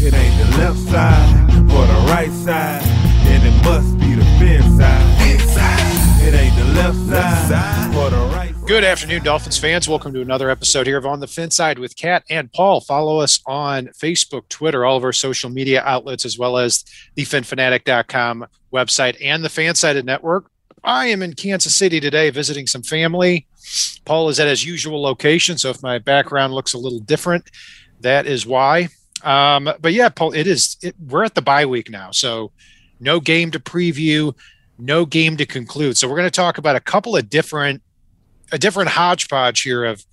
It ain't the left side or the right side, then it must be the fin side. It ain't the left side or the right. Good afternoon, Dolphins fans. Welcome to another episode here of On the Fin Side with Kat and Paul. Follow us on Facebook, Twitter, all of our social media outlets, as well as the phinphanatic.com website and the Fansided Network. I am in Kansas City today visiting some family. Paul is at his usual location, so if my background looks a little different, that is why. Um, but yeah, Paul, it is. It, we're at the bye week now, so no game to preview, no game to conclude. So we're going to talk about a couple of different a different hodgepodge here of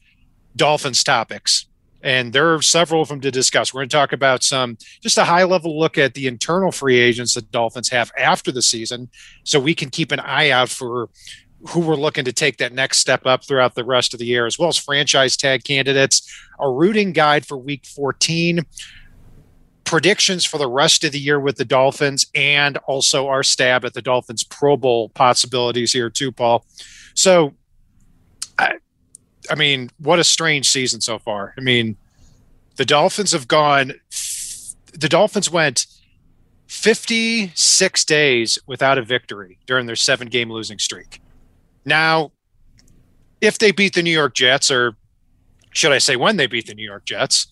Dolphins topics. And there are several of them to discuss. We're going to talk about some, just a high level look at the internal free agents that Dolphins have after the season. So we can keep an eye out for who we're looking to take that next step up throughout the rest of the year, as well as franchise tag candidates, a rooting guide for week 14, predictions for the rest of the year with the Dolphins, and also our stab at the Dolphins Pro Bowl possibilities here, too, Paul. So, I, I mean, what a strange season so far. I mean, the Dolphins have gone, the Dolphins went 56 days without a victory during their seven game losing streak. Now, if they beat the New York Jets, or should I say when they beat the New York Jets,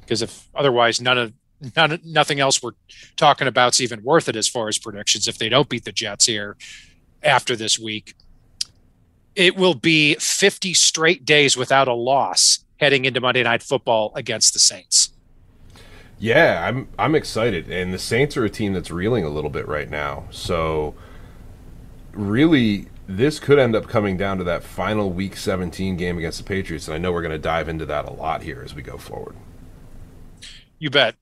because if otherwise none of none, nothing else we're talking about is even worth it as far as predictions. If they don't beat the Jets here after this week, it will be 50 straight days without a loss heading into Monday Night Football against the Saints. Yeah, I'm I'm excited, and the Saints are a team that's reeling a little bit right now. So, really, this could end up coming down to that final Week 17 game against the Patriots, and I know we're going to dive into that a lot here as we go forward. You bet.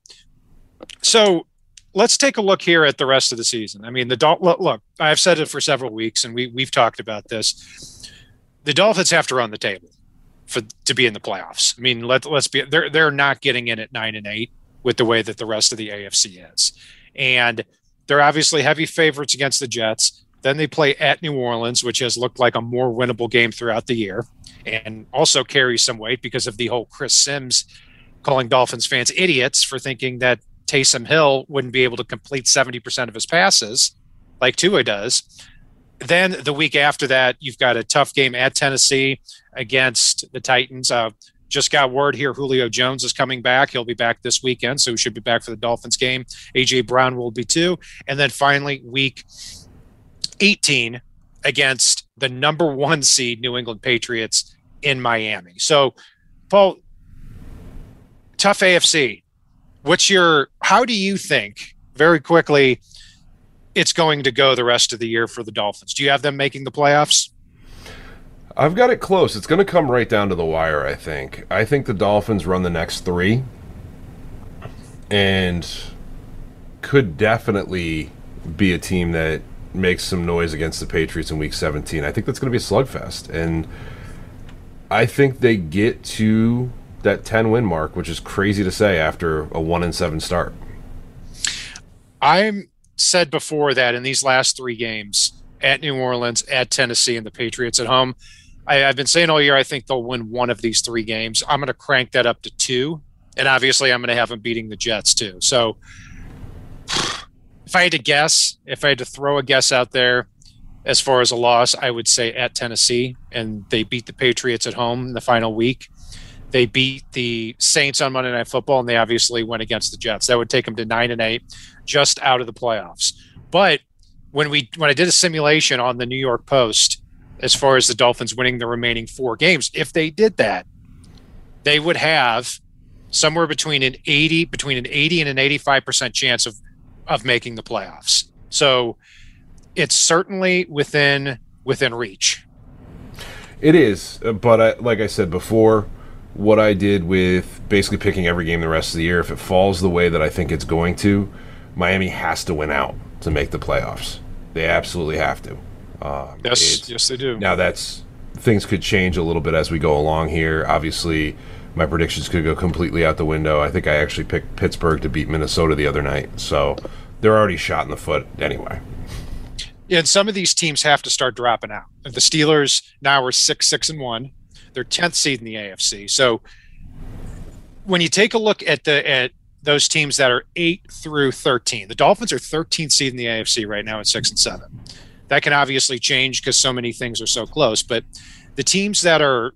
So let's take a look here at the rest of the season. I mean, the look, I've said it for several weeks, and we we've talked about this. The Dolphins have to run the table for to be in the playoffs. I mean, let let's be they're they're not getting in at nine and eight with the way that the rest of the AFC is, and they're obviously heavy favorites against the Jets. Then they play at New Orleans, which has looked like a more winnable game throughout the year, and also carries some weight because of the whole Chris Simms calling Dolphins fans idiots for thinking that Taysom Hill wouldn't be able to complete 70% of his passes like Tua does. Then the week after that, you've got a tough game at Tennessee against the Titans. Uh, just got word here Julio Jones is coming back. He'll be back this weekend, so he should be back for the Dolphins game. AJ Brown will be too. And then finally, week 18 against the number one seed New England Patriots in Miami. So, Paul, tough AFC. What's your, how do you think, very quickly, it's going to go the rest of the year for the Dolphins? Do you have them making the playoffs? I've got it close. It's going to come right down to the wire, I think. I think the Dolphins run the next three and could definitely be a team that makes some noise against the Patriots in week 17. I think that's going to be a slugfest. And I think they get to that 10 win mark, which is crazy to say after a 1 and 7 start. I'm said before that in these last three games at New Orleans, at Tennessee, and the Patriots at home, I, have been saying all year I think they'll win one of these three games. I'm going to crank that up to two, and obviously I'm going to have them beating the Jets too. So if I had to guess, if I had to throw a guess out there, as far as a loss, I would say at Tennessee, and they beat the Patriots at home in the final week. They beat the Saints on Monday Night Football, and they obviously went against the Jets. That would take them to nine and eight, just out of the playoffs. But when we when I did a simulation on the New York Post, as far as the Dolphins winning the remaining four games, if they did that, they would have somewhere between an eighty between an eighty and an eighty five percent chance of of making the playoffs. So it's certainly within within reach. It is, uh, but I, like I said before, what I did with basically picking every game the rest of the year. If it falls the way that I think it's going to, Miami has to win out to make the playoffs. They absolutely have to. Um, Yes, yes, they do. Now that's things could change a little bit as we go along here. Obviously, my predictions could go completely out the window. I think I actually picked Pittsburgh to beat Minnesota the other night, so they're already shot in the foot anyway. And some of these teams have to start dropping out. The Steelers now are six, six, and one. They're tenth seed in the AFC. So when you take a look at the at those teams that are eight through thirteen, the Dolphins are 13th seed in the AFC right now at six and seven. That can obviously change because so many things are so close. But the teams that are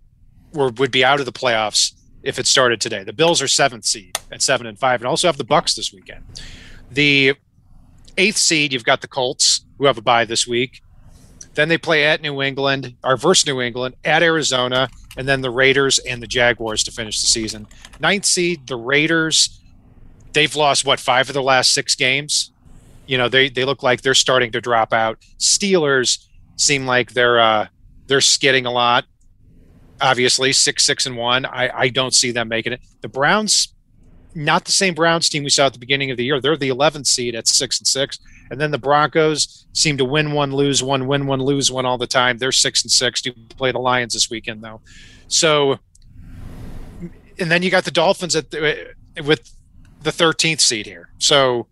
were, would be out of the playoffs if it started today. The Bills are seventh seed at seven and five, and also have the Bucks this weekend. The eighth seed, you've got the Colts, who have a bye this week. Then they play at New England, or versus New England, at Arizona, and then the Raiders and the Jaguars to finish the season. Ninth seed, the Raiders, they've lost what five of the last six games. You know, they they look like they're starting to drop out. Steelers seem like they're uh they're skidding a lot. Obviously, six, six, and one. I, I don't see them making it. The Browns, not the same Browns team we saw at the beginning of the year. They're the 11th seed at six and six. And then the Broncos seem to win one, lose one, win one, lose one all the time. They're six and six. Do play the Lions this weekend though. So, and then you got the Dolphins at the, with the 13th seed here. So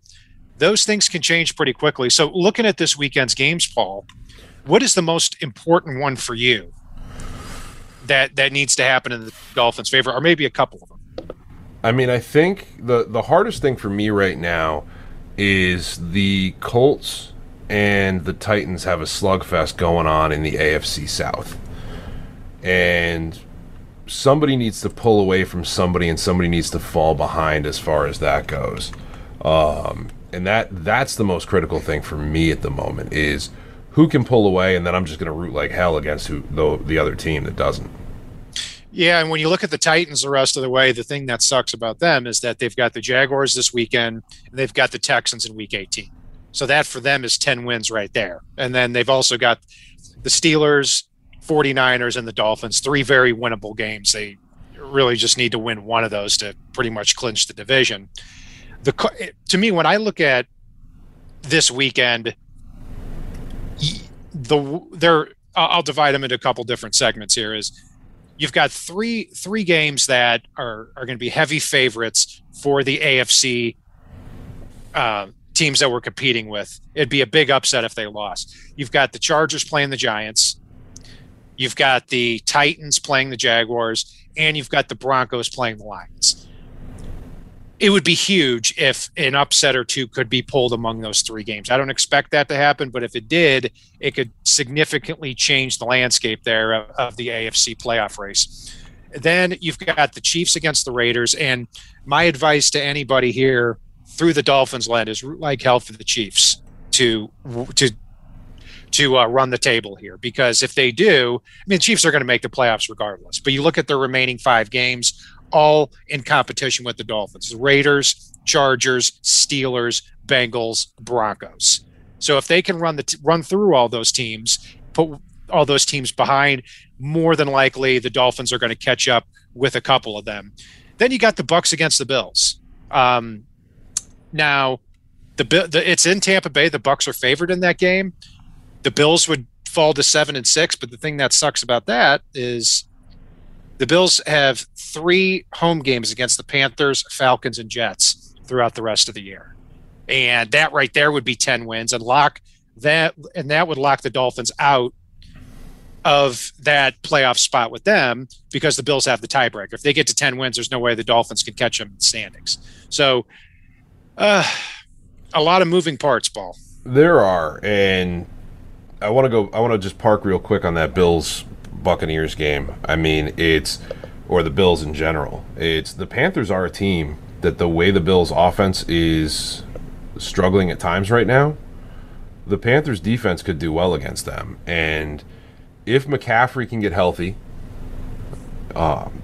those things can change pretty quickly. So looking at this weekend's games, Paul, what is the most important one for you that that needs to happen in the Dolphins' favor, or maybe a couple of them? I mean, I think the the hardest thing for me right now is the Colts and the Titans have a slugfest going on in the AFC South. And somebody needs to pull away from somebody and somebody needs to fall behind as far as that goes. Um, and that that's the most critical thing for me at the moment is who can pull away and then I'm just going to root like hell against who the, the other team that doesn't. Yeah, and when you look at the Titans the rest of the way, the thing that sucks about them is that they've got the Jaguars this weekend and they've got the Texans in week 18. So that for them is 10 wins right there. And then they've also got the Steelers, 49ers, and the Dolphins, three very winnable games. They really just need to win one of those to pretty much clinch the division. The to me when I look at this weekend the they're I'll divide them into a couple different segments here is you've got three three games that are are going to be heavy favorites for the AFC uh, teams that we're competing with. It'd be a big upset if they lost. You've got the Chargers playing the Giants. You've got the Titans playing the Jaguars, and you've got the Broncos playing the Lions. It would be huge if an upset or two could be pulled among those three games. I don't expect that to happen, but if it did, it could significantly change the landscape there of, of the AFC playoff race. Then you've got the Chiefs against the Raiders, and my advice to anybody here through the Dolphins land is root like hell for the Chiefs to to to uh, run the table here because if they do, I mean, the Chiefs are going to make the playoffs regardless. But you look at their remaining five games, all in competition with the Dolphins: the Raiders, Chargers, Steelers, Bengals, Broncos. So if they can run the t- run through all those teams, put all those teams behind, more than likely the Dolphins are going to catch up with a couple of them. Then you got the Bucks against the Bills. Um, now, the, the it's in Tampa Bay. The Bucks are favored in that game. The Bills would fall to seven and six, but the thing that sucks about that is the Bills have three home games against the Panthers, Falcons, and Jets throughout the rest of the year, and that right there would be ten wins and lock that, and that would lock the Dolphins out of that playoff spot with them because the Bills have the tiebreaker. If they get to ten wins, there's no way the Dolphins can catch them in the standings. So, uh, a lot of moving parts, Paul. There are, and I want to go. I want to just park real quick on that Bills Buccaneers game. I mean, it's or the Bills in general. It's the Panthers are a team that the way the Bills offense is struggling at times right now, the Panthers defense could do well against them. And if McCaffrey can get healthy, um,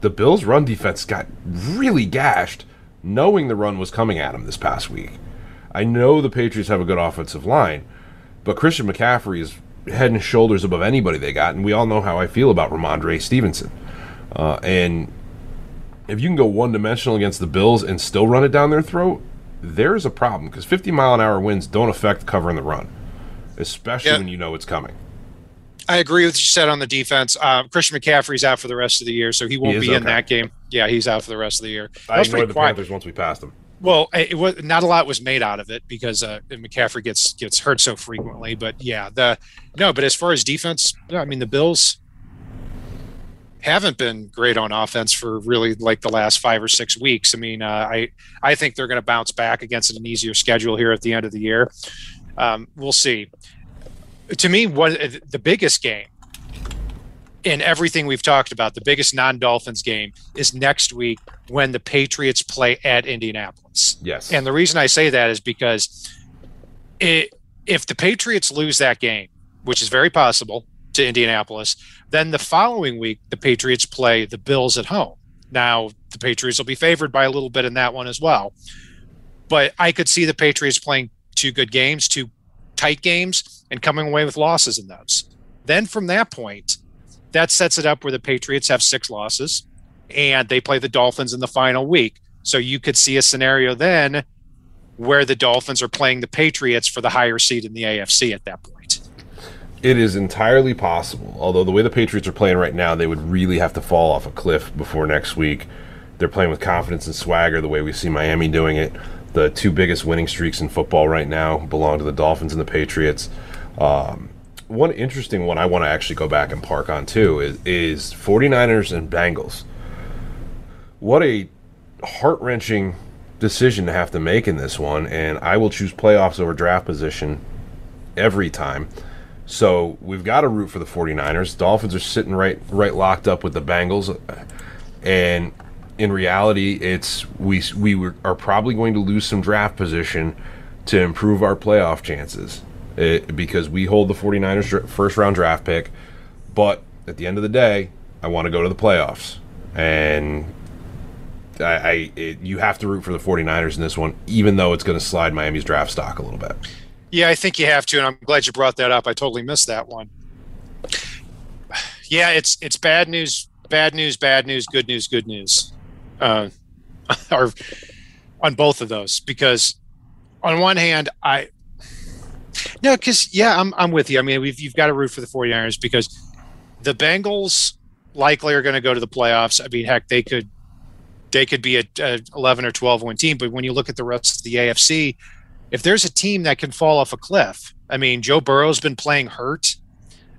the Bills' run defense got really gashed, knowing the run was coming at them this past week. I know the Patriots have a good offensive line, but Christian McCaffrey is head and shoulders above anybody they got, and we all know how I feel about Rhamondre Stevenson. Uh, and if you can go one dimensional against the Bills and still run it down their throat, there's a problem because 50 mile an hour winds don't affect covering the run, especially Yeah. when you know it's coming. I agree with what you said on the defense. Um, Christian McCaffrey's out for the rest of the year, so he won't is? be in that game. Yeah, he's out for the rest of the year. That I ignored the quiet. Panthers once we passed them. Well, it was not a lot was made out of it because uh, McCaffrey gets gets hurt so frequently. But yeah, the no. But as far as defense, I mean the Bills haven't been great on offense for really like the last five or six weeks. I mean, uh, I I think they're going to bounce back against an easier schedule here at the end of the year. Um, we'll see. To me, what the biggest game in everything we've talked about, the biggest non-Dolphins game is next week when the Patriots play at Indianapolis. Yes. And the reason I say that is because it, if the Patriots lose that game, which is very possible to Indianapolis, then the following week the Patriots play the Bills at home. Now, the Patriots will be favored by a little bit in that one as well. But I could see the Patriots playing two good games, two tight games, and coming away with losses in those. Then from that point, that sets it up where the Patriots have six losses and they play the Dolphins in the final week. So you could see a scenario then where the Dolphins are playing the Patriots for the higher seed in the AFC at that point. It is entirely possible. Although the way the Patriots are playing right now, they would really have to fall off a cliff before next week. They're playing with confidence and swagger the way we see Miami doing it. The two biggest winning streaks in football right now belong to the Dolphins and the Patriots. Um, one interesting one I want to actually go back and park on too is, is 49ers and Bengals. What a heart wrenching decision to have to make in this one, and I will choose playoffs over draft position every time. So we've got to root for the 49ers. Dolphins are sitting right right locked up with the Bengals. And in reality, it's we we were, are probably going to lose some draft position to improve our playoff chances It- because we hold the 49ers first round draft pick. But at the end of the day, I want to go to the playoffs. And I, I it, you have to root for the 49ers in this one, even though it's going to slide Miami's draft stock a little bit. Yeah, I think you have to, and I'm glad you brought that up. I totally missed that one. Yeah, it's it's bad news, bad news, bad news, good news, good news, uh, or on both of those. Because on one hand, I no, because yeah, I'm I'm with you. I mean, we've you've got to root for the 49ers because the Bengals likely are going to go to the playoffs. I mean, heck, they could they could be a, a 11 or 12 win team, but when you look at the rest of the AFC, if there's a team that can fall off a cliff, I mean, Joe Burrow's been playing hurt.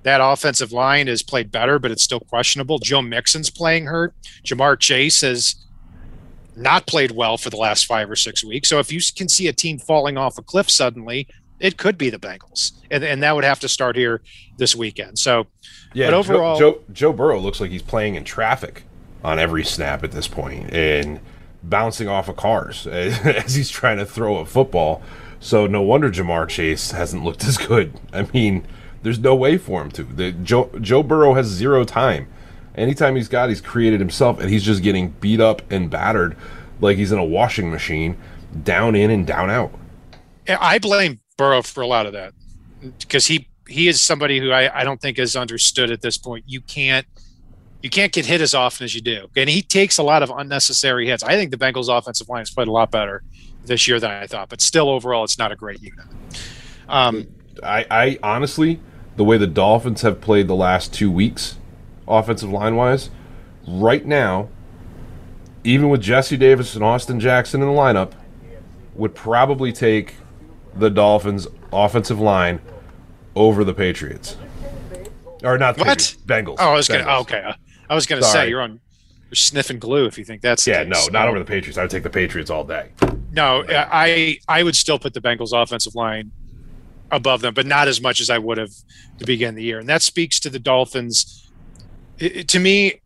That offensive line has played better, but it's still questionable. Joe Mixon's playing hurt. Ja'Marr Chase has not played well for the last five or six weeks. So if you can see a team falling off a cliff suddenly, it could be the Bengals, and, and that would have to start here this weekend. So, Yeah, But Joe- overall- Joe, Joe Burrow looks like he's playing in traffic on every snap at this point and bouncing off of cars as he's trying to throw a football. So no wonder Ja'Marr Chase hasn't looked as good. I mean, there's no way for him to. The, Joe Joe Burrow has zero time. Anytime he's got, he's created himself, and he's just getting beat up and battered like he's in a washing machine, down in and down out. I blame Burrow for a lot of that because he he is somebody who I, I don't think is understood at this point. You can't you can't get hit as often as you do, and he takes a lot of unnecessary hits. I think the Bengals' offensive line has played a lot better this year than I thought, but still overall, it's not a great unit. Um, I, I honestly, the way the Dolphins have played the last two weeks, offensive line wise, right now, even with Jesse Davis and Austin Jackson in the lineup, would probably take the Dolphins' offensive line over the Patriots. Or not the What? Patriots, Bengals. oh, I was gonna. Oh, okay, I was gonna say you're on. You're sniffing glue if you think that's Yeah, no, not over the Patriots. I would take the Patriots all day. No, I I would still put the Bengals offensive line above them, but not as much as I would have to begin the year. And that speaks to the Dolphins. It- to me,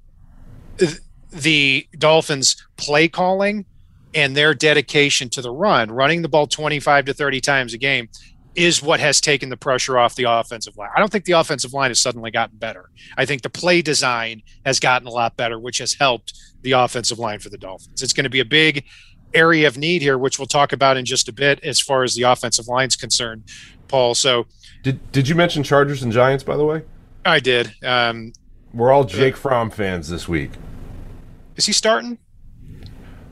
the Dolphins play calling and their dedication to the run, running the ball 25 to 30 times a game is what has taken the pressure off the offensive line. I don't think the offensive line has suddenly gotten better. I think the play design has gotten a lot better, which has helped the offensive line for the Dolphins. It's going to be a big area of need here, which we'll talk about in just a bit as far as the offensive line's concerned, Paul. So Did Did you mention Chargers and Giants? By the way, I did. Um, we're all Jake Fromm fans this week. is he starting?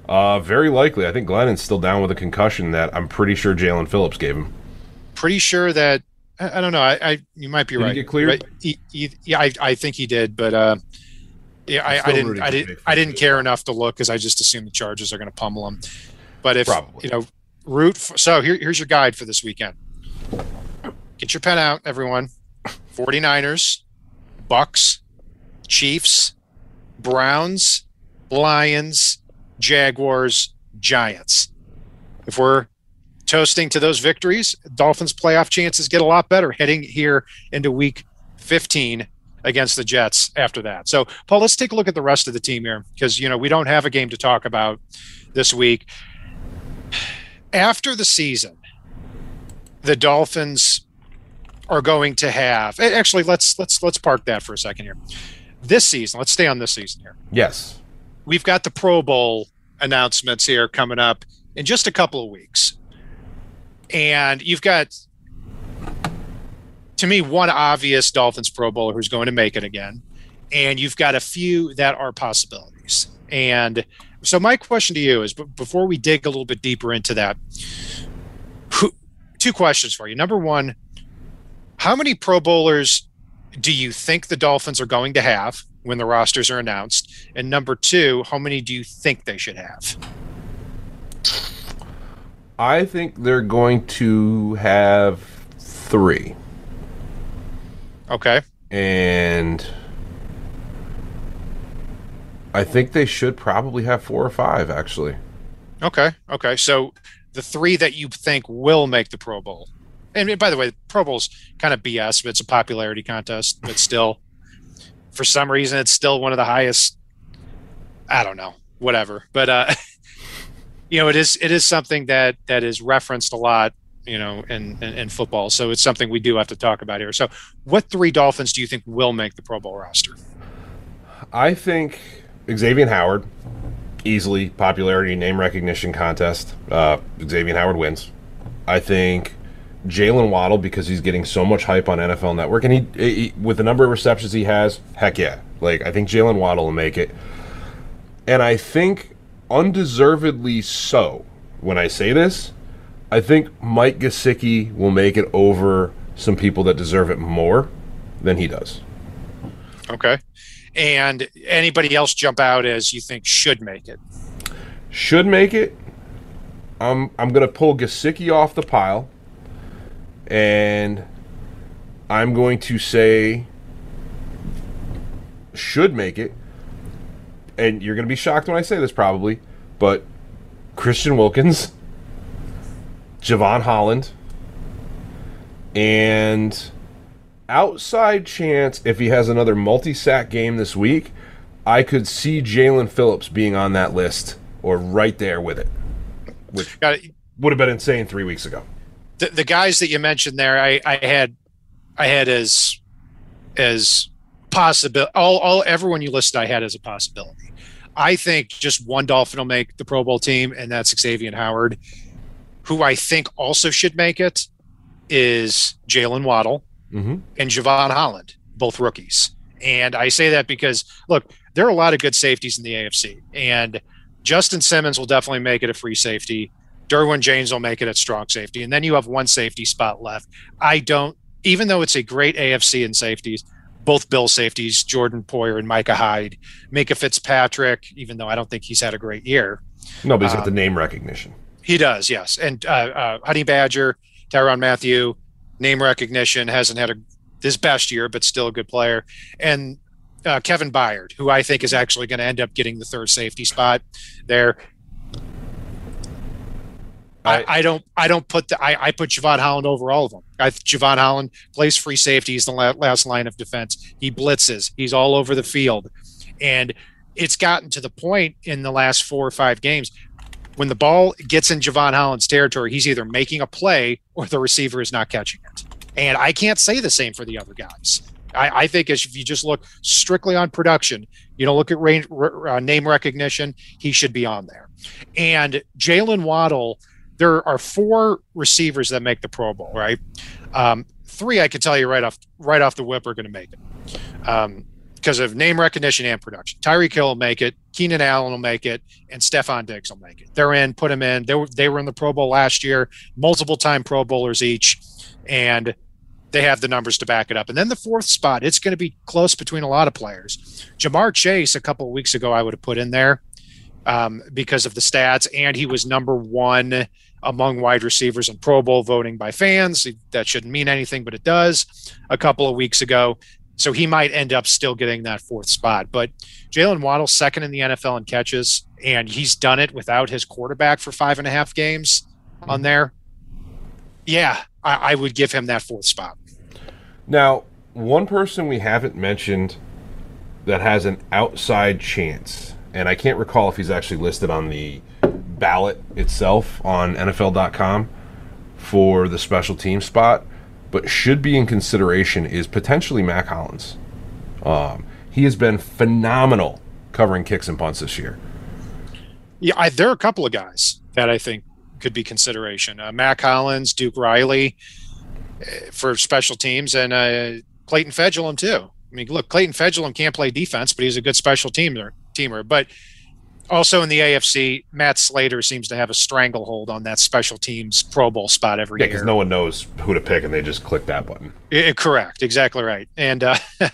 Uh, very likely. I think Glennon's still down with a concussion that I'm pretty sure Jaelan Phillips gave him. Pretty sure that I, I don't know. I, I you might be Did he right. get cleared? Right? He- he- yeah, I, I think he did, but uh, yeah, I, I didn't. I didn't. I didn't care enough to look because I just assumed the Chargers are going to pummel him. But if Probably. you know, root. For, so here, here's your guide for this weekend. Get your pen out, everyone. 49ers, Bucks, Chiefs, Browns, Lions, Jaguars, Giants. If we're toasting to those victories, Dolphins playoff chances get a lot better heading here into week 15 against the Jets after that. So, Paul, let's take a look at the rest of the team here because, you know, we don't have a game to talk about this week. After the season, the Dolphins are going to have actually let's let's let's park that for a second here. This season, let's stay on this season here Yes. We've got the Pro Bowl announcements here coming up in just a couple of weeks. And you've got, to me, one obvious Dolphins Pro Bowler who's going to make it again. And you've got a few that are possibilities. And so, my question to you is before we dig a little bit deeper into that, who, two questions for you. Number one, how many Pro Bowlers do you think the Dolphins are going to have when the rosters are announced? And number two, how many do you think they should have? I think they're going to have three. Okay. And I think they should probably have four or five, actually. Okay. Okay. So the three that you think will make the Pro Bowl. And by the way, Pro Bowl's kind of BS, but it's a popularity contest, but still, for some reason, it's still one of the highest. I don't know, whatever. But, uh, you know, it is, it is something that, that is referenced a lot, you know, in, in, in football. So it's something we do have to talk about here. So what three Dolphins do you think will make the Pro Bowl roster? I think Xavier Howard, easily popularity name recognition contest. Uh, Xavier Howard wins. I think Jaylen Waddle because he's getting so much hype on NFL Network, and he, he with the number of receptions he has, heck yeah. Like I think Jaylen Waddle will make it, and I think undeservedly so. When I say this, I think Mike Gesicki will make it over some people that deserve it more than he does. Okay. And anybody else jump out as you think should make it? should make it. I'm I'm gonna pull Gesicki off the pile, and I'm going to say should make it. And you're gonna be shocked when I say this, probably, but Christian Wilkins, Jevon Holland, and outside chance if he has another multi-sack game this week, I could see Jaelan Phillips being on that list or right there with it, which would have been insane three weeks ago. The, the guys that you mentioned there, I, I had, I had as, as possible. All, all, everyone you listed, I had as a possibility. I think just one Dolphin will make the Pro Bowl team, and that's Xavier and Howard. Who I think also should make it is Jaylen Waddle Mm-hmm. and Jevon Holland, both rookies. And I say that because look, there are a lot of good safeties in the AFC, and Justin Simmons will definitely make it a free safety. Derwin James will make it at strong safety, and then you have one safety spot left. I don't, even though it's a great AFC in safeties, both Bill safeties, Jordan Poyer and Micah Hyde, Minkah Fitzpatrick, even though I don't think he's had a great year. No, but he's got Um, the name recognition. He does, yes. And uh, uh, Honey Badger, Tyrann Mathieu, name recognition, hasn't had a his best year, but still a good player. And uh, Kevin Byard, who I think is actually going to end up getting the third safety spot there. I, I- don't. I don't put the. I, I put Jevon Holland over all of them. I Jevon Holland plays free safety. He's the la- last line of defense. He blitzes. He's all over the field, and it's gotten to the point in the last four or five games when the ball gets in Jevon Holland's territory, he's either making a play or the receiver is not catching it. And I can't say the same for the other guys. I, I think if you just look strictly on production, you don't look at range, uh, name recognition, he should be on there. And Jaylen Waddle, there are four receivers that make the Pro Bowl, right? Um, three, I can tell you right off right off the whip, are going to make it. Um, because of name recognition and production. Tyreek Hill will make it, Keenan Allen will make it, and Stefon Diggs will make it. They're in, put them in. They were they were in the Pro Bowl last year, multiple time Pro Bowlers each, and they have the numbers to back it up. And then the fourth spot, it's going to be close between a lot of players. Ja'Marr Chase, a couple of weeks ago, I would have put in there um, because of the stats, and he was number one among wide receivers in Pro Bowl voting by fans. That shouldn't mean anything, but it does. A couple of weeks ago, so he might end up still getting that fourth spot. But Jaylen Waddle second in the NFL in catches, and he's done it without his quarterback for five and a half games on there. Yeah, I, I would give him that fourth spot. Now, one person we haven't mentioned that has an outside chance, and I can't recall if he's actually listed on the ballot itself on NFL.com for the special team spot, but should be in consideration is potentially Mack Hollins. Um, he has been phenomenal covering kicks and punts this year. Yeah, I, there are a couple of guys that I think could be consideration. Uh, Mack Hollins, Duke Riley uh, for special teams, and uh, Clayton Fejedelem too. I mean, look, Clayton Fejedelem can't play defense, but he's a good special teamer. Teamer, but also in the AFC, Matt Slater seems to have a stranglehold on that special teams Pro Bowl spot every Yeah, year. because no one knows who to pick, and they just click that button. I- correct, exactly right. And uh,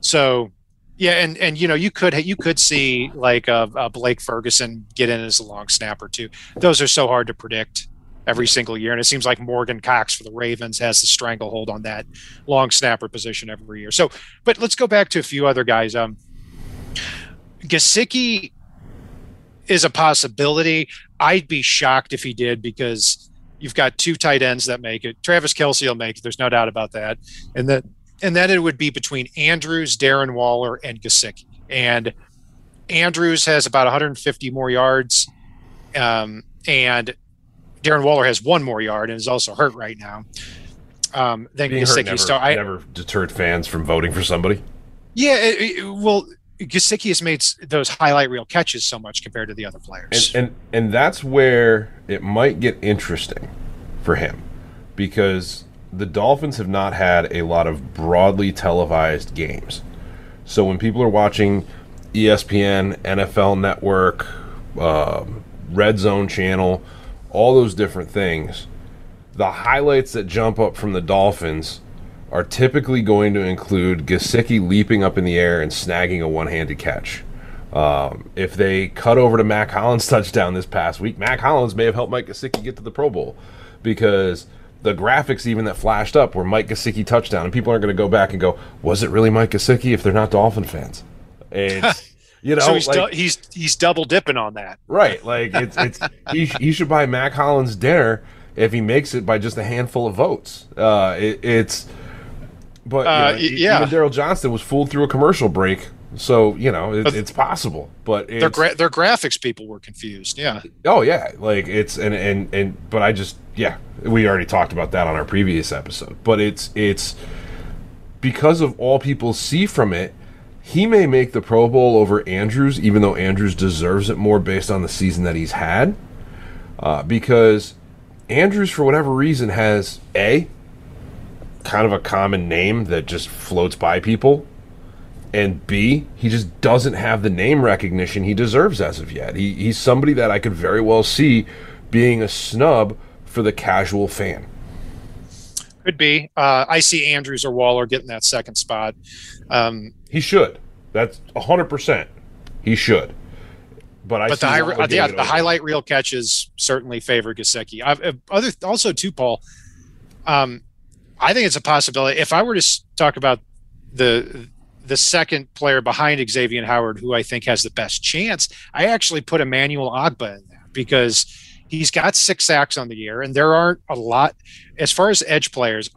so, yeah, and and you know, you could you could see like a, uh, Blake Ferguson get in as a long snapper too. Those are so hard to predict every single year, and it seems like Morgan Cox for the Ravens has the stranglehold on that long snapper position every year. So, but let's go back to a few other guys. Um, Gesicki is a possibility. I'd be shocked if he did because you've got two tight ends that make it. Travis Kelce will make it. There's no doubt about that. And that and then it would be between Andrews, Darren Waller, and Gesicki. And Andrews has about 150 more yards, um, and Darren Waller has one more yard and is also hurt right now. Um, Being Gesicki. never, so I, never deterred fans from voting for somebody. yeah, it, it- well, Gesicki has made those highlight reel catches so much compared to the other players. And, and and that's where it might get interesting for him because the Dolphins have not had a lot of broadly televised games. So when people are watching ESPN, NFL Network, um, Red Zone channel, all those different things, the highlights that jump up from the Dolphins are typically going to include Gesicki leaping up in the air and snagging a one-handed catch. Um, if they cut over to Mack Hollins' touchdown this past week, Mack Hollins may have helped Mike Gesicki get to the Pro Bowl because the graphics even that flashed up were Mike Gesicki touchdown, and people aren't going to go back and go, "Was it really Mike Gesicki?" If they're not Dolphin fans, it's you know, so he's like- dou- he's he's double dipping on that. right? Like it's it's he, he should buy Mack Hollins dinner if he makes it by just a handful of votes. Uh, it, it's but you Uh, know, y- e- yeah. Daryl Johnston was fooled through a commercial break. So you know it, it's possible, but it's, Their gra- their graphics people were confused. Yeah. Oh yeah, like it's and and and but I just yeah, we already talked about that on our previous episode. But it's it's because of all people see from it, he may make the Pro Bowl over Andrews, even though Andrews deserves it more based on the season that he's had. Uh, because Andrews, for whatever reason, has a kind of a common name that just floats by people and B, he just doesn't have the name recognition he deserves as of yet. He, he's somebody that I could very well see being a snub for the casual fan. Could be. Uh, I see Andrews or Waller getting that second spot. Um, He should. That's hundred percent. He should. But I but the, high, yeah, the highlight reel catches certainly favor Gesicki. I've, other also too, Paul. Um, I think it's a possibility. If I were to talk about the the second player behind Xavier Howard, who I think has the best chance, I actually put Emmanuel Ogbah in there because he's got six sacks on the year, and there aren't a lot as far as edge players.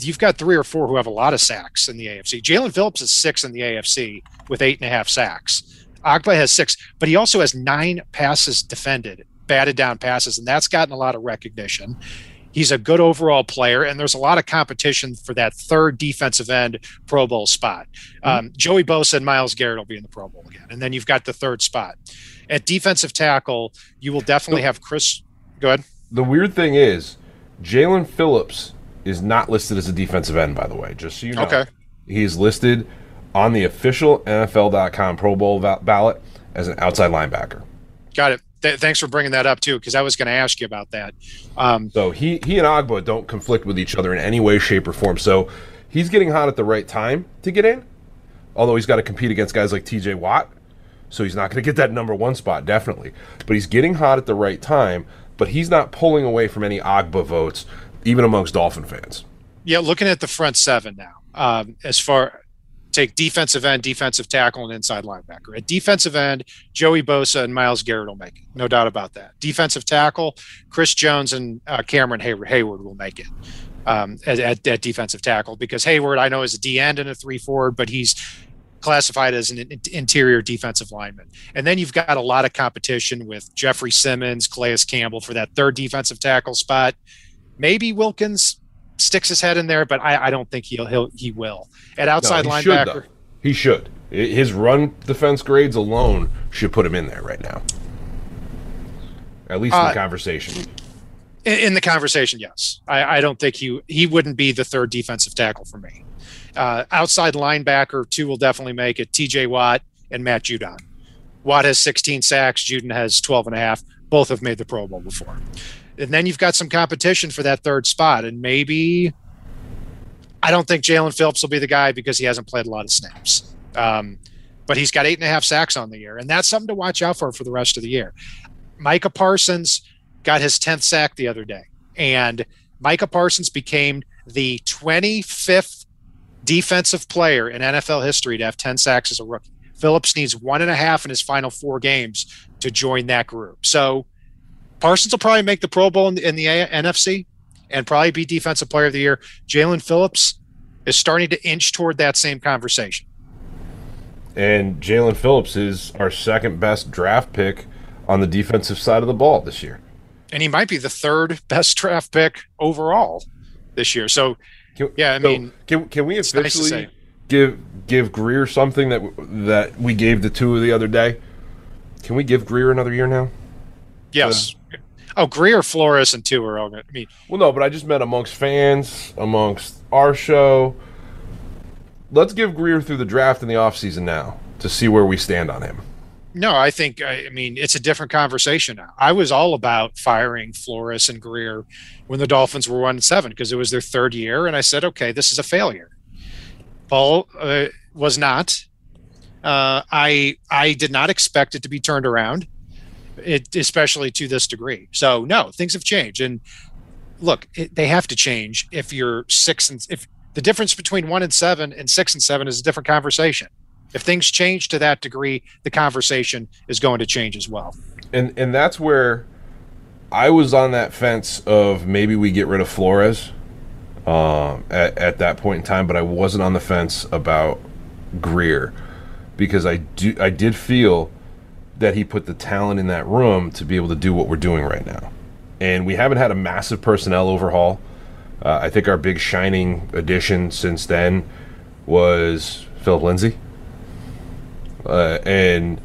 You've got three or four who have a lot of sacks in the AFC. Jaelan Phillips is six in the AFC with eight and a half sacks. Ogbah has six, but he also has nine passes defended, batted down passes, and that's gotten a lot of recognition. He's a good overall player, and there's a lot of competition for that third defensive end Pro Bowl spot. Um, Joey Bosa and Myles Garrett will be in the Pro Bowl again, and then you've got the third spot at defensive tackle. You will definitely have Chris. Go ahead. the weird thing is, Jaelan Phillips is not listed as a defensive end. By the way, just so you know, Okay. he's listed on the official NFL.com Pro Bowl ballot as an outside linebacker. Got it. Th- thanks for bringing that up too, because I was going to ask you about that. Um, So he he and Ogbah don't conflict with each other in any way, shape, or form. So he's getting hot at the right time to get in. Although he's got to compete against guys like T.J. Watt, so he's not going to get that number one spot definitely. But he's getting hot at the right time. But he's not pulling away from any Ogbah votes, even amongst Dolphin fans. yeah, looking at the front seven now, um, as far take defensive end, defensive tackle, and inside linebacker. At defensive end, Joey Bosa and Myles Garrett will make it, no doubt about that. Defensive tackle, Chris Jones and uh, Cameron Heyward, Heyward will make it um, at, at, at defensive tackle because Heyward I know is a D end and a three forward, but he's classified as an interior defensive lineman. And then you've got a lot of competition with Jeffrey Simmons, Calais Campbell for that third defensive tackle spot. Maybe Wilkins sticks his head in there, but I, I don't think he'll, he'll he will. At outside No, he linebacker, though. He should. His run defense grades alone should put him in there right now. At least in Uh, the conversation. in, in the conversation, yes. I, I don't think he he wouldn't be the third defensive tackle for me. Uh, outside linebacker, two will definitely make it. T.J. Watt and Matt Judon. Watt has 16 sacks. Judon has 12 and a half. Both have made the Pro Bowl before. And then you've got some competition for that third spot. And maybe I don't think Jaelan Phillips will be the guy because he hasn't played a lot of snaps. Um, but he's got eight and a half sacks on the year, and that's something to watch out for for the rest of the year. Micah Parsons got his 10th sack the other day, and Micah Parsons became the 25th defensive player in NFL history to have 10 sacks as a rookie. Phillips needs one and a half in his final four games to join that group. So Parsons will probably make the Pro Bowl in the, in the A- NFC and probably be Defensive Player of the Year. Jaelan Phillips is starting to inch toward that same conversation. And Jaelan Phillips is our second best draft pick on the defensive side of the ball this year. and he might be the third best draft pick overall this year. So, Can, Yeah, I so mean, can can we nice officially say. give give Grier something that that we gave the two the other day? Can we give Grier another year now? yes. Oh, Grier, Flores, and two are all good. I mean, Well, no, but I just meant amongst fans, amongst our show. Let's give Grier through the draft in the offseason now to see where we stand on him. no, I think, I, I mean, it's a different conversation now. I was all about firing Flores and Grier when the Dolphins were one and seven because it was their third year. And I said, okay, this is a failure. Paul uh, was not. Uh, I I did not expect it to be turned around, it, especially to this degree. So no, things have changed, and look, it, they have to change. If you're six and if the difference between one and seven and six and seven is a different conversation. If things change to that degree, the conversation is going to change as well. And and that's where I was on that fence of maybe we get rid of Flores um, at, at that point in time, but I wasn't on the fence about Grier because I do I did feel that he put the talent in that room to be able to do what we're doing right now. And we haven't had a massive personnel overhaul. Uh, I think our big shining addition since then was Philip Lindsay. Uh, and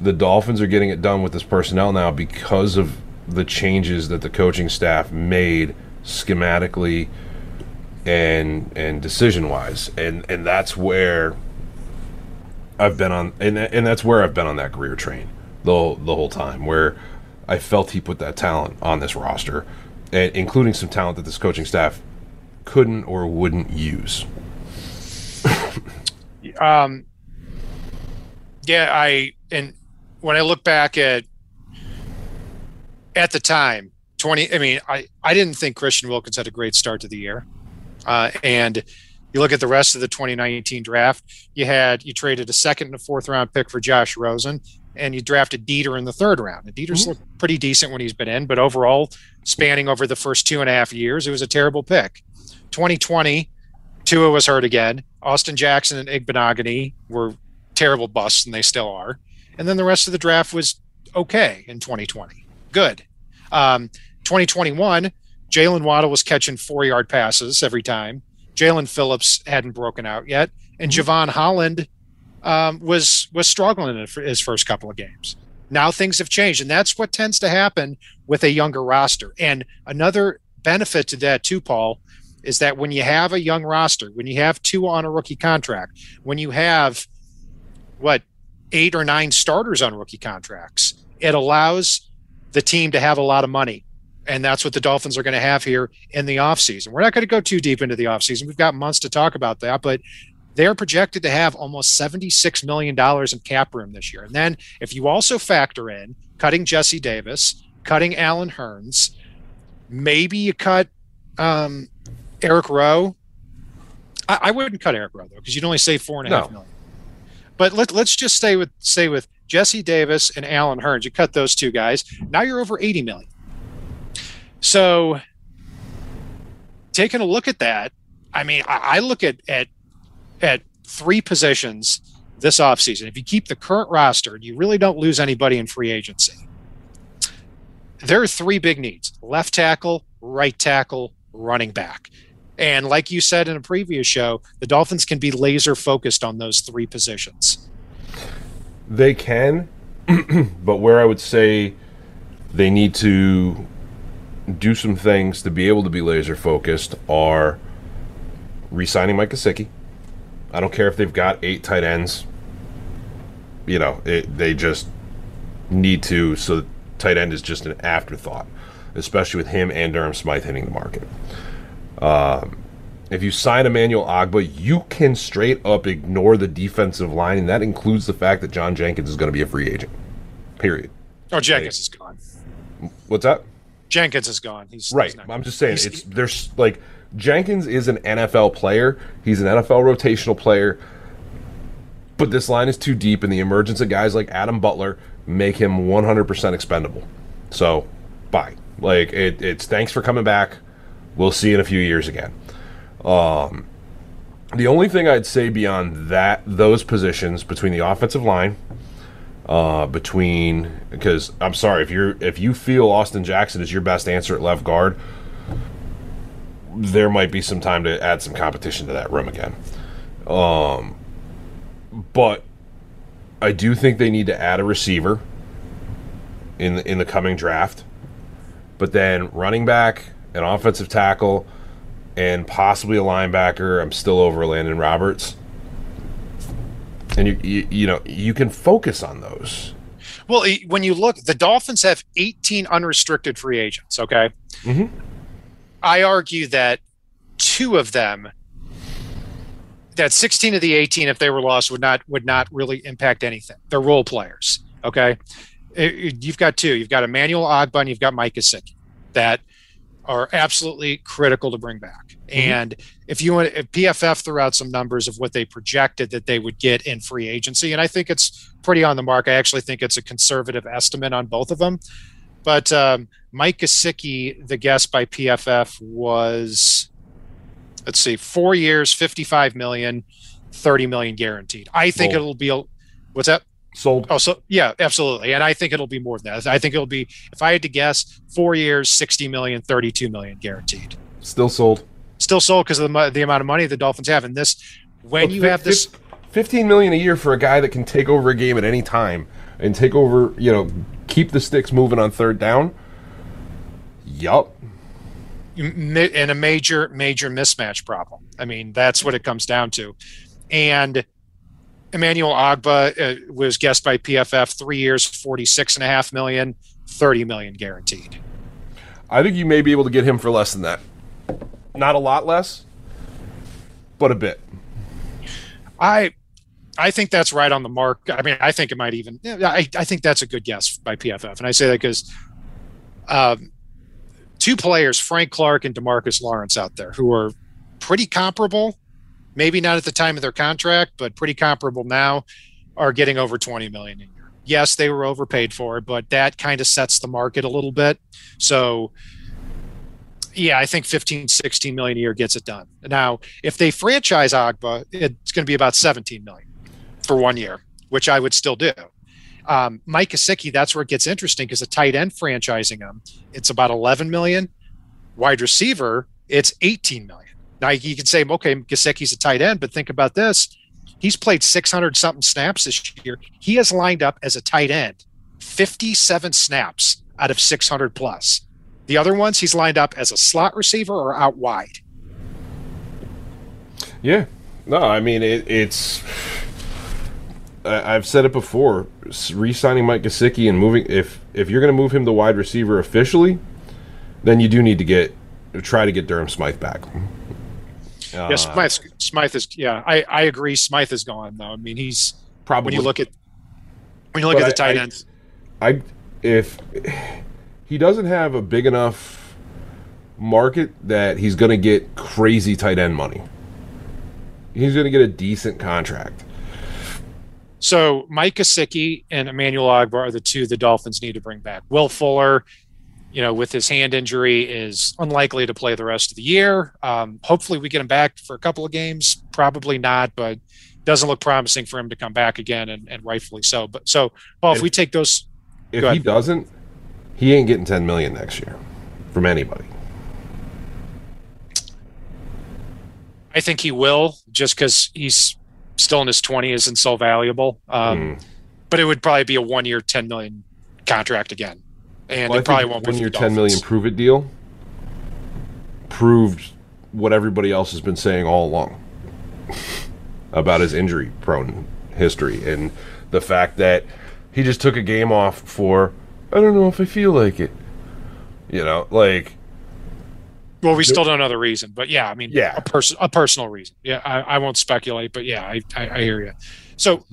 the Dolphins are getting it done with this personnel now because of the changes that the coaching staff made schematically and and decision wise. And and that's where I've been on and and that's where I've been on that career train the whole, the whole time where I felt he put that talent on this roster and including some talent that this coaching staff couldn't or wouldn't use. Um, yeah, I and when I look back at at the time, twenty. I mean, I I didn't think Christian Wilkins had a great start to the year, uh, and you look at the rest of the 2019 draft. You had you traded a second and a fourth round pick for Josh Rosen, and you drafted Deiter in the third round. And Deiter's looked pretty decent when he's been in, but overall, spanning over the first two and a half years, it was a terrible pick. 2020, Tua was hurt again. Austin Jackson and Igbinoghene were terrible busts, and they still are. And then the rest of the draft was okay in 2020. Good. Um, 2021, Jaylen Waddle was catching four yard passes every time. Jaelan Phillips hadn't broken out yet, and Jevon Holland um, was was struggling in his first couple of games. Now things have changed, and that's what tends to happen with a younger roster. And another benefit to that too, Paul, is that when you have a young roster, when you have two on a rookie contract, when you have what eight or nine starters on rookie contracts, it allows the team to have a lot of money. And that's what the Dolphins are going to have here in the offseason. We're not going to go too deep into the offseason. We've got months to talk about that, but they're projected to have almost $76 million in cap room this year. And then if you also factor in cutting Jesse Davis, cutting Allen Hurns, maybe you cut um, Eric Rowe. I, I, wouldn't cut Eric Rowe though, because you'd only save four and a no. half million. But let, let's just stay with stay with Jesse Davis and Allen Hurns. You cut those two guys. Now you're over 80 million. So taking a look at that, I mean, I, I look at at at three positions this offseason. If you keep the current roster, and you really don't lose anybody in free agency. There are three big needs left tackle, right tackle, running back. And like you said in a previous show, the Dolphins can be laser focused on those three positions. They can, but where I would say they need to do some things to be able to be laser focused are re-signing Mike Gesicki. I don't care if they've got eight tight ends. You know, it, they just need to. So tight end is just an afterthought, especially with him and Durham Smythe hitting the market. Um, if you sign Emmanuel Ogbah, you can straight up ignore the defensive line, and that includes the fact that John Jenkins is going to be a free agent. Period. Oh, Jenkins is gone. What's that? Jenkins is gone. He's right. He's I'm just saying it's there's like Jenkins is an NFL player. He's an NFL rotational player. But this line is too deep, and the emergence of guys like Adam Butler make him 100% expendable. So, bye. Like it, it's thanks for coming back. We'll see in a few years again. Um, the only thing I'd say beyond that, those positions between the offensive line, uh, between because I'm sorry if you're if you feel Austin Jackson is your best answer at left guard, there might be some time to add some competition to that room again. Um, but I do think they need to add a receiver in the, in the coming draft. But then running back, an offensive tackle, and possibly a linebacker. I'm still over Landon Roberts. And you, you, you know you can focus on those. Well, when you look, the Dolphins have 18 unrestricted free agents. Okay, mm-hmm. I argue that two of them, that 16 of the 18, if they were lost, would not would not really impact anything. They're role players. Okay, you've got two. You've got Emmanuel Ogbah and you've got Mike Gesicki that are absolutely critical to bring back. Mm-hmm. And if you want, if PFF threw out some numbers of what they projected that they would get in free agency, and I think it's pretty on the mark. I actually think it's a conservative estimate on both of them. But um, Mike Gesicki, the guess by PFF was, let's see, four years, 55 million, 30 million guaranteed. I think it'll be, a, what's that? Sold. Oh, so yeah, absolutely. And I think it'll be more than that. I think it'll be, if I had to guess, four years, 60 million, 32 million guaranteed. Still sold. Still sold because of the, the amount of money the Dolphins have. And this, when you have this. 15 million a year for a guy that can take over a game at any time and take over, you know, keep the sticks moving on third down. Yup. And a major, major mismatch problem. I mean, that's what it comes down to. And Emmanuel Ogbah uh, was guessed by PFF three years, 46 and a half million, 30 million guaranteed. I think you may be able to get him for less than that. Not a lot less, but a bit. I I think that's right on the mark. I mean, I think it might even. I, I think that's a good guess by PFF, and I say that because um, two players, Frank Clark and Demarcus Lawrence, out there who are pretty comparable maybe not at the time of their contract, but pretty comparable now, are getting over 20 million a year. Yes, they were overpaid for it, but that kind of sets the market a little bit. So yeah, I think 15, 16 million a year gets it done. Now, if they franchise Ogbah, it's going to be about 17 million for one year, which I would still do. Um, Mike Gesicki, that's where it gets interesting because a tight end franchising him, it's about 11 million. Wide receiver, it's 18 million. Now you can say, okay, Gesicki's a tight end, but think about this. He's played 600 something snaps this year. He has lined up as a tight end 57 snaps out of 600 plus. The other ones, he's lined up as a slot receiver or out wide. Yeah. No, I mean it, it's. I've said it before. Re-signing Mike Gesicki and moving if if you're going to move him to wide receiver officially, then you do need to get try to get Durham Smythe back. Uh, yeah, Smythe, Smythe is. Yeah, I, I agree. Smythe is gone though. I mean, he's probably when you look at when you look at the tight I- ends. I if he doesn't have a big enough market that he's going to get crazy tight end money. He's going to get a decent contract. So Mike Gesicki and Emmanuel Ogbah are the two the Dolphins need to bring back. Will Fuller, you know, with his hand injury, is unlikely to play the rest of the year. Um, hopefully, we get him back for a couple of games. Probably not, but doesn't look promising for him to come back again, and, and rightfully so. But so, Paul, if we take those, If he doesn't, he ain't getting 10 million next year from anybody. I think he will, just because he's still in his twenties and so valuable. Um, Hmm. But it would probably be a one-year, ten million contract again, and Well, I it probably won't be when your 10 million prove it deal proved what everybody else has been saying all along about his injury prone history and the fact that he just took a game off for I don't know if I feel like it. You know, like Well, we still don't know the reason, but yeah, I mean, Yeah. a person, a personal reason. Yeah, I, I won't speculate, but yeah, I, I, I hear you. So,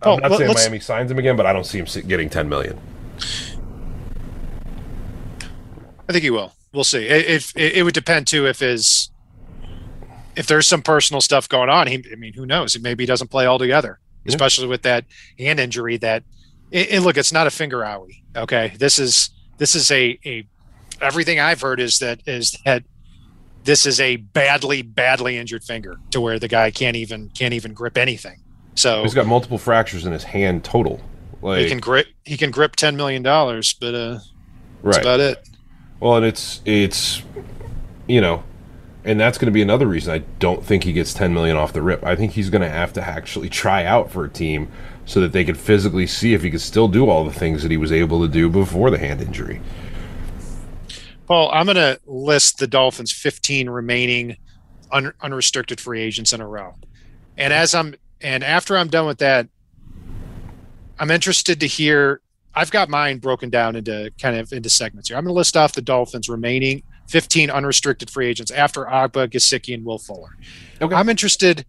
I'm not let- saying Miami signs him again, but I don't see him getting 10 million. I think he will. We'll see. It, it, it, it would depend too if his, if there's some personal stuff going on. He, I mean, who knows? Maybe he doesn't play altogether, Yeah. especially with that hand injury. That, it- look, it's not a finger owie. Okay, this is this is a a. Everything I've heard is that is that this is a badly badly injured finger to where the guy can't even can't even grip anything. So He's got multiple fractures in his hand total. Like he can grip he can grip ten million dollars, but uh, that's right. about it. Well, and it's it's you know, and that's going to be another reason I don't think he gets 10 million off the rip. I think he's going to have to actually try out for a team so that they could physically see if he could still do all the things that he was able to do before the hand injury. Paul, I'm going to list the Dolphins' 15 remaining un- unrestricted free agents in a row. And as I'm and after I'm done with that, I'm interested to hear. I've got mine broken down into kind of into segments here. I'm going to list off the Dolphins' remaining 15 unrestricted free agents after Ogbah, Gesicki, and Will Fuller. Okay. I'm interested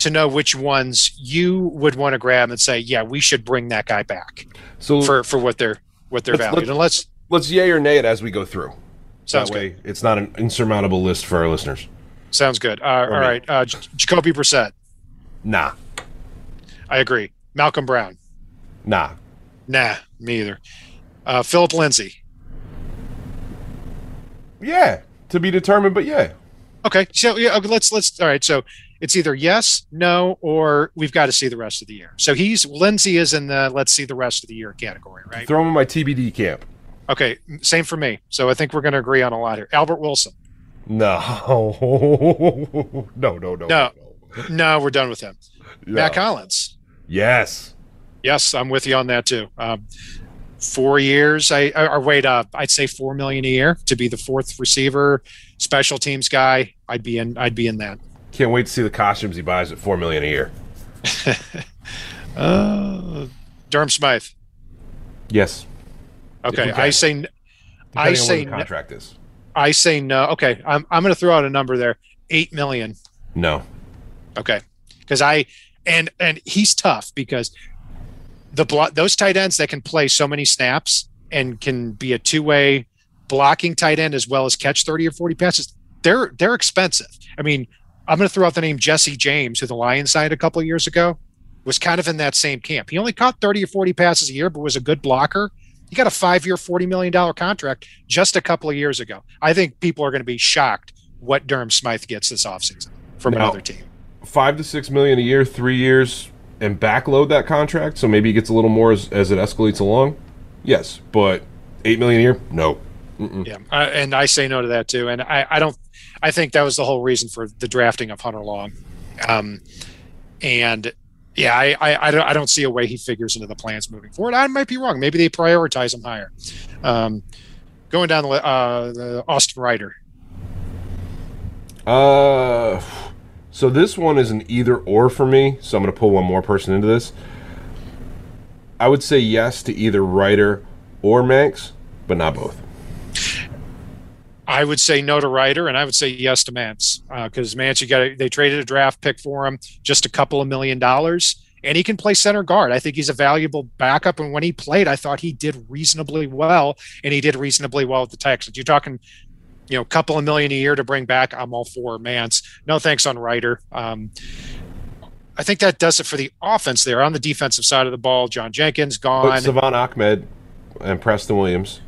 to know which ones you would want to grab and say, yeah, we should bring that guy back So for for what they're what they're valued. let's- And let's let's yay or nay it as we go through. sounds that good. it's not an insurmountable list for our listeners. Sounds good. Uh, all me. right, uh, Jacoby Brissett. Nah, I agree. Malcolm Brown. nah. Nah, me either. Uh, Philip Lindsay. Yeah, to be determined, but yeah. Okay, so yeah, okay, let's let's. All right, so it's either yes, no, or we've got to see the rest of the year. So he's Lindsay is in the let's see the rest of the year category, right? Throw him in my TBD camp. Okay, same for me. So I think we're going to agree on a lot here. Albert Wilson. No, no, no, no, No. No, we're done with him. no. Mack Hollins. Yes. Yes, I'm with you on that too. Um, four years, I or wait, uh, I'd say four million a year to be the fourth receiver, special teams guy. I'd be in. I'd be in that. Can't wait to see the costumes he buys at four million a year. Uh, Durham Smythe. Yes. Okay. I say. I Depending on what say the no- contract is. I say no. Okay, I'm I'm going to throw out a number there. Eight million. No. Okay, because I and and he's tough because the block those tight ends that can play so many snaps and can be a two way blocking tight end as well as catch thirty or forty passes. They're they're expensive. I mean, I'm going to throw out the name Jesse James, who the Lions signed a couple of years ago, was kind of in that same camp. He only caught thirty or forty passes a year, but was a good blocker. He got a five year, forty million dollar contract just a couple of years ago. I think people are going to be shocked what Durham Smythe gets this offseason from No. another team. Five to six million a year, three years, and backload that contract, so maybe he gets a little more as, as it escalates along. Yes, but eight million a year? No. Yeah, uh, and I say no to that too. And I, I don't. I think that was the whole reason for the drafting of Hunter Long. Um, and yeah, I, I, I don't, I don't see a way he figures into the plans moving forward. I might be wrong. Maybe they prioritize him higher. Um, going down the, uh, the Austin Reiter. Uh, So this one is an either or for me. So I'm going to pull one more person into this. I would say yes to either Reiter or Mancz, but not both. I would say no to Reiter, and I would say yes to Mancz because uh, Mancz, you got they traded a draft pick for him, just a couple of million dollars, and he can play center guard. I think he's a valuable backup, and when he played, I thought he did reasonably well, and he did reasonably well with the Texans. You're talking, you know, a couple of million a year to bring back. I'm all for Mancz. No thanks on Reiter. Um, I think that does it for the offense there. On the defensive side of the ball, John Jenkins gone. But Salvon Ahmed and Preston Williams.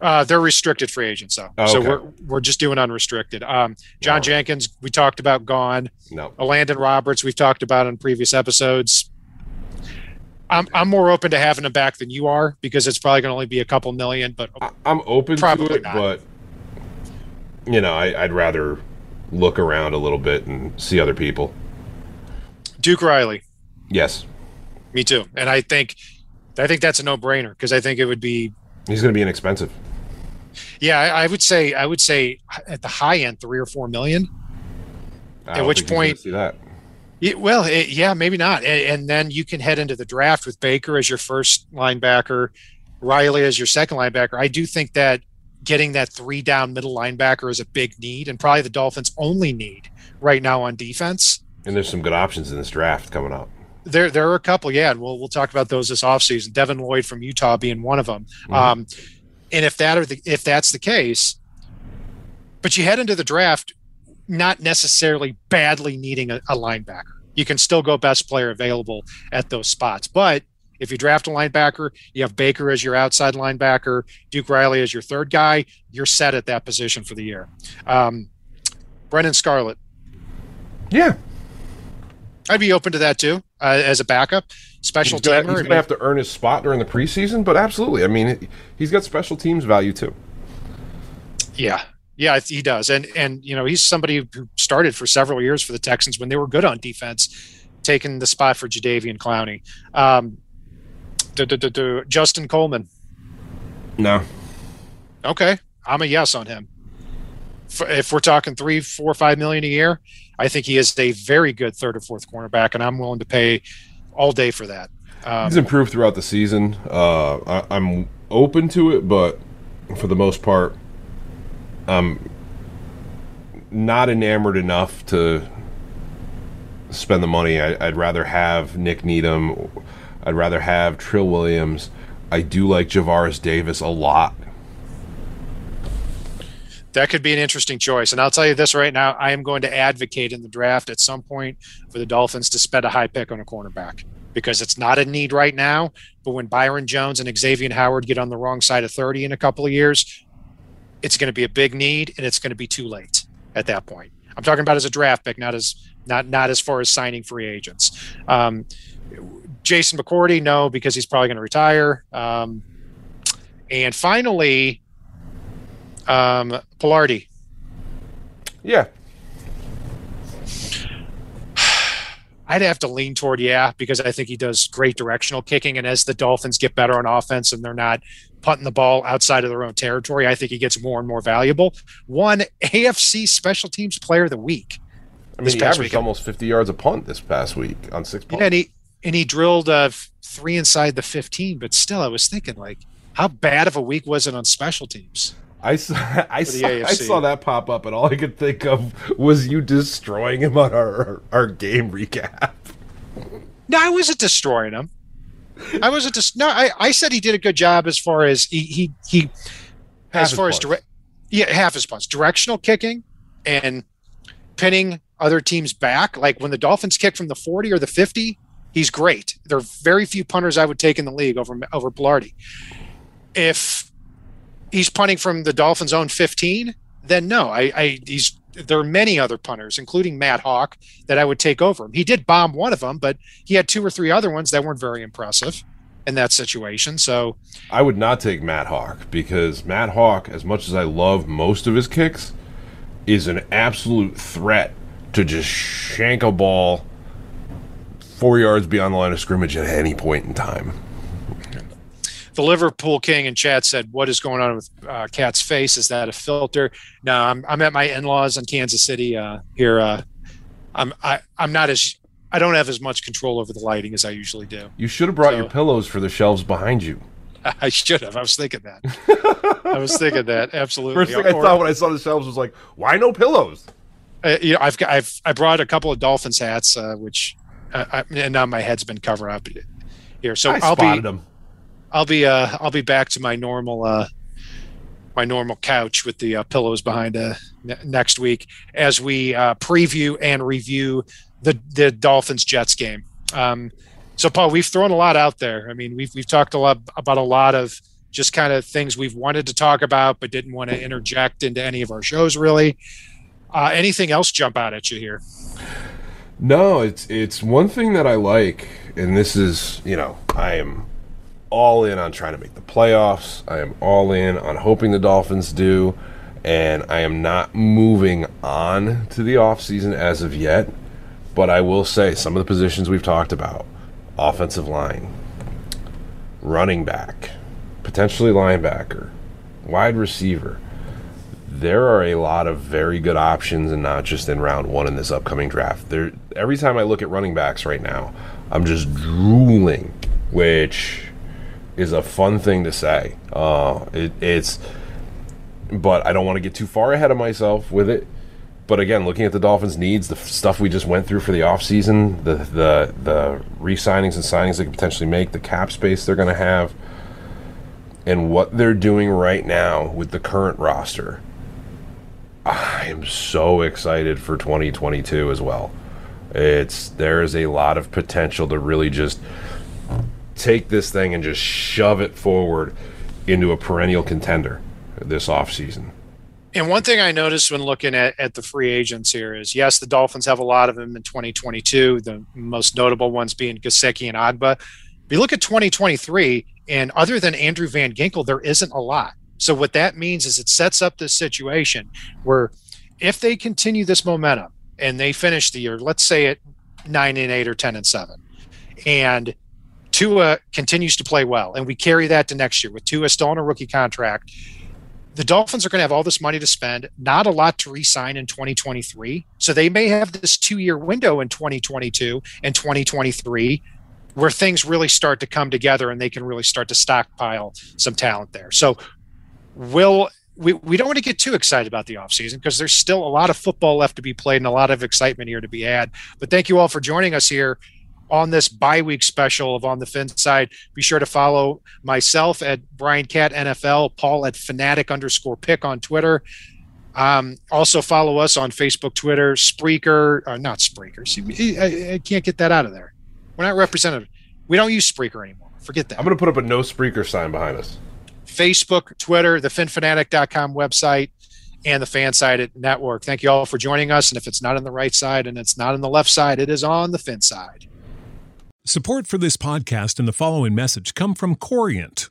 Uh, they're restricted free agents, though. Oh, So we're we're just doing unrestricted. Um, John. Jenkins, we talked about gone. No. Landon Roberts, we've talked about in previous episodes. I'm I'm more open to having him back than you are because it's probably going to only be a couple million. But I, I'm open Probably to it, not. but you know, I, I'd rather look around a little bit and see other people. Duke Riley, Yes, me too. And I think I think that's a no brainer because I think it would be he's going to be inexpensive. yeah. I, I would say I would say at the high end three or four million. At which point- see that? Yeah, well, it, yeah, maybe not. And, and then you can head into the draft with Baker as your first linebacker, Riley as your second linebacker. I do think that getting that three down middle linebacker is a big need and probably the Dolphins' only need right now on defense. And there's some good options in this draft coming up. There, there are a couple, yeah, and we'll we'll talk about those this offseason. Devin Lloyd from Utah being one of them. Mhm. Um, and if that are the if that's the case, but you head into the draft not necessarily badly needing a, a linebacker. You can still go best player available at those spots. But if you draft a linebacker, you have Baker as your outside linebacker, Duke Riley as your third guy, you're set at that position for the year. Um, Brennan Scarlett, Yeah, I'd be open to that too uh, as a backup, special he's gonna, teamer. he's gonna mean, have to earn his spot during the preseason, but absolutely. I mean, he's got special teams value too. Yeah. Yeah, he does. And and you know, he's somebody who started for several years for the Texans when they were good on defense, taking the spot for Jadeveon Clowney. Um Justin Coleman. No, Okay. I'm a yes on him. If we're talking three, four, five million a year, I think he is a very good third or fourth cornerback, and I'm willing to pay all day for that. Um, he's improved throughout the season. Uh, I, I'm open to it, but for the most part, I'm not enamored enough to spend the money. I, I'd rather have Nik Needham. I'd rather have Trill Williams. I do like Javaris Davis a lot. that could be an interesting choice. And I'll tell you this right now: I am going to advocate in the draft at some point for the Dolphins to spend a high pick on a cornerback because it's not a need right now. But when Byron Jones and Xavier Howard get on the wrong side of 30 in a couple of years, it's going to be a big need, and it's going to be too late at that point. I'm talking about as a draft pick, not as not not as far as signing free agents. Um, Jason McCourty, no, because he's probably going to retire. Um, and finally, um, Palardy. Yeah, I'd have to lean toward yeah because I think he does great directional kicking, and as the Dolphins get better on offense and they're not putting the ball outside of their own territory, I think he gets more and more valuable. One AFC Special Teams Player of the Week. I mean, he averaged week. almost 50 yards a punt this past week on six punts. Yeah, and he and he drilled uh, three inside the 15, but still, I was thinking like, how bad of a week was it on special teams? I saw, I, saw, I saw that pop up, and all I could think of was you destroying him on our, our, our game recap. No, I wasn't destroying him. I wasn't just no. I, I said he did a good job as far as he he, he Half as far as direct yeah half his punts directional kicking and pinning other teams back. Like when the Dolphins kick from the forty or the fifty, he's great. There are very few punters I would take in the league over over Palardy. If he's punting from the Dolphins' own fifteen, then no. I, I he's there are many other punters, including Matt Haack, that I would take over him. He did bomb one of them, but he had two or three other ones that weren't very impressive in that situation. So I would not take Matt Haack because Matt Haack, as much as I love most of his kicks, is an absolute threat to just shank a ball four yards beyond the line of scrimmage at any point in time. the Liverpool King in chat said, "What is going on with uh, Cat's face? Is that a filter?" No, I'm, I'm at my in-laws in Kansas City uh, here uh, I'm I, I'm not as I don't have as much control over the lighting as I usually do. You should have brought So- your pillows for the shelves behind you. I should have. I was thinking that. I was thinking that absolutely. First thing I thought when I saw the shelves was like, why no pillows? uh, you know, I've I've I brought a couple of Dolphins hats, uh, which I, and now my head's been covered up here. So I I'll spotted be them. I'll be uh I'll be back to my normal uh my normal couch with the uh, pillows behind uh, ne- next week as we uh, preview and review the the Dolphins Jets game. Um, so Paul, we've thrown a lot out there. I mean, we've we've talked a lot about a lot of just kind of things we've wanted to talk about but didn't want to interject into any of our shows really. Uh, anything else jump out at you here? No, it's it's one thing that I like, and this is you know I am all in on trying to make the playoffs. I am all in on hoping the Dolphins do, and I am not moving on to the offseason as of yet. But I will say some of the positions we've talked about: offensive line, running back, potentially linebacker, wide receiver there are a lot of very good options and not just in round one in this upcoming draft. There every time I look at running backs right now, I'm just drooling, which is a fun thing to say. Uh, it, it's but I don't want to get too far ahead of myself with it. But again, looking at the Dolphins' needs, the stuff we just went through for the offseason, the the the re-signings and signings they could potentially make, the cap space they're going to have, and what they're doing right now with the current roster, I am so excited for 2022 as well. It's there is a lot of potential to really just take this thing and just shove it forward into a perennial contender this offseason. And one thing I noticed when looking at, at the free agents here is yes, the Dolphins have a lot of them in 2022, the most notable ones being Gesicki and Ogbah. If you look at 2023, and other than Andrew Van Ginkel, there isn't a lot. So what that means is it sets up this situation where if they continue this momentum and they finish the year, let's say at nine and eight or 10 and seven, and Tua continues to play well, and we carry that to next year with Tua still on a rookie contract, the Dolphins are going to have all this money to spend, not a lot to re-sign in 2023. So they may have this two-year window in 2022 and 2023 where things really start to come together and they can really start to stockpile some talent there. So will we, we don't want to get too excited about the offseason because there's still a lot of football left to be played and a lot of excitement here to be had. But thank you all for joining us here on this bye week special of On the Fin Side. Be sure to follow myself at Brian Cat NFL, Paul at Fanatic underscore pick on Twitter. Um, also follow us on Facebook, Twitter, Spreaker, uh, not Spreaker. See, I, I can't get that out of there. We're not representative. We don't use Spreaker anymore. Forget that. I'm going to put up a no Spreaker sign behind us. Facebook, Twitter, the phinphanatic.com website, and the Fansided Network. Thank you all for joining us. And if it's not on the right side and it's not on the left side, it is on the Fin side. Support for this podcast and the following message come from Corient.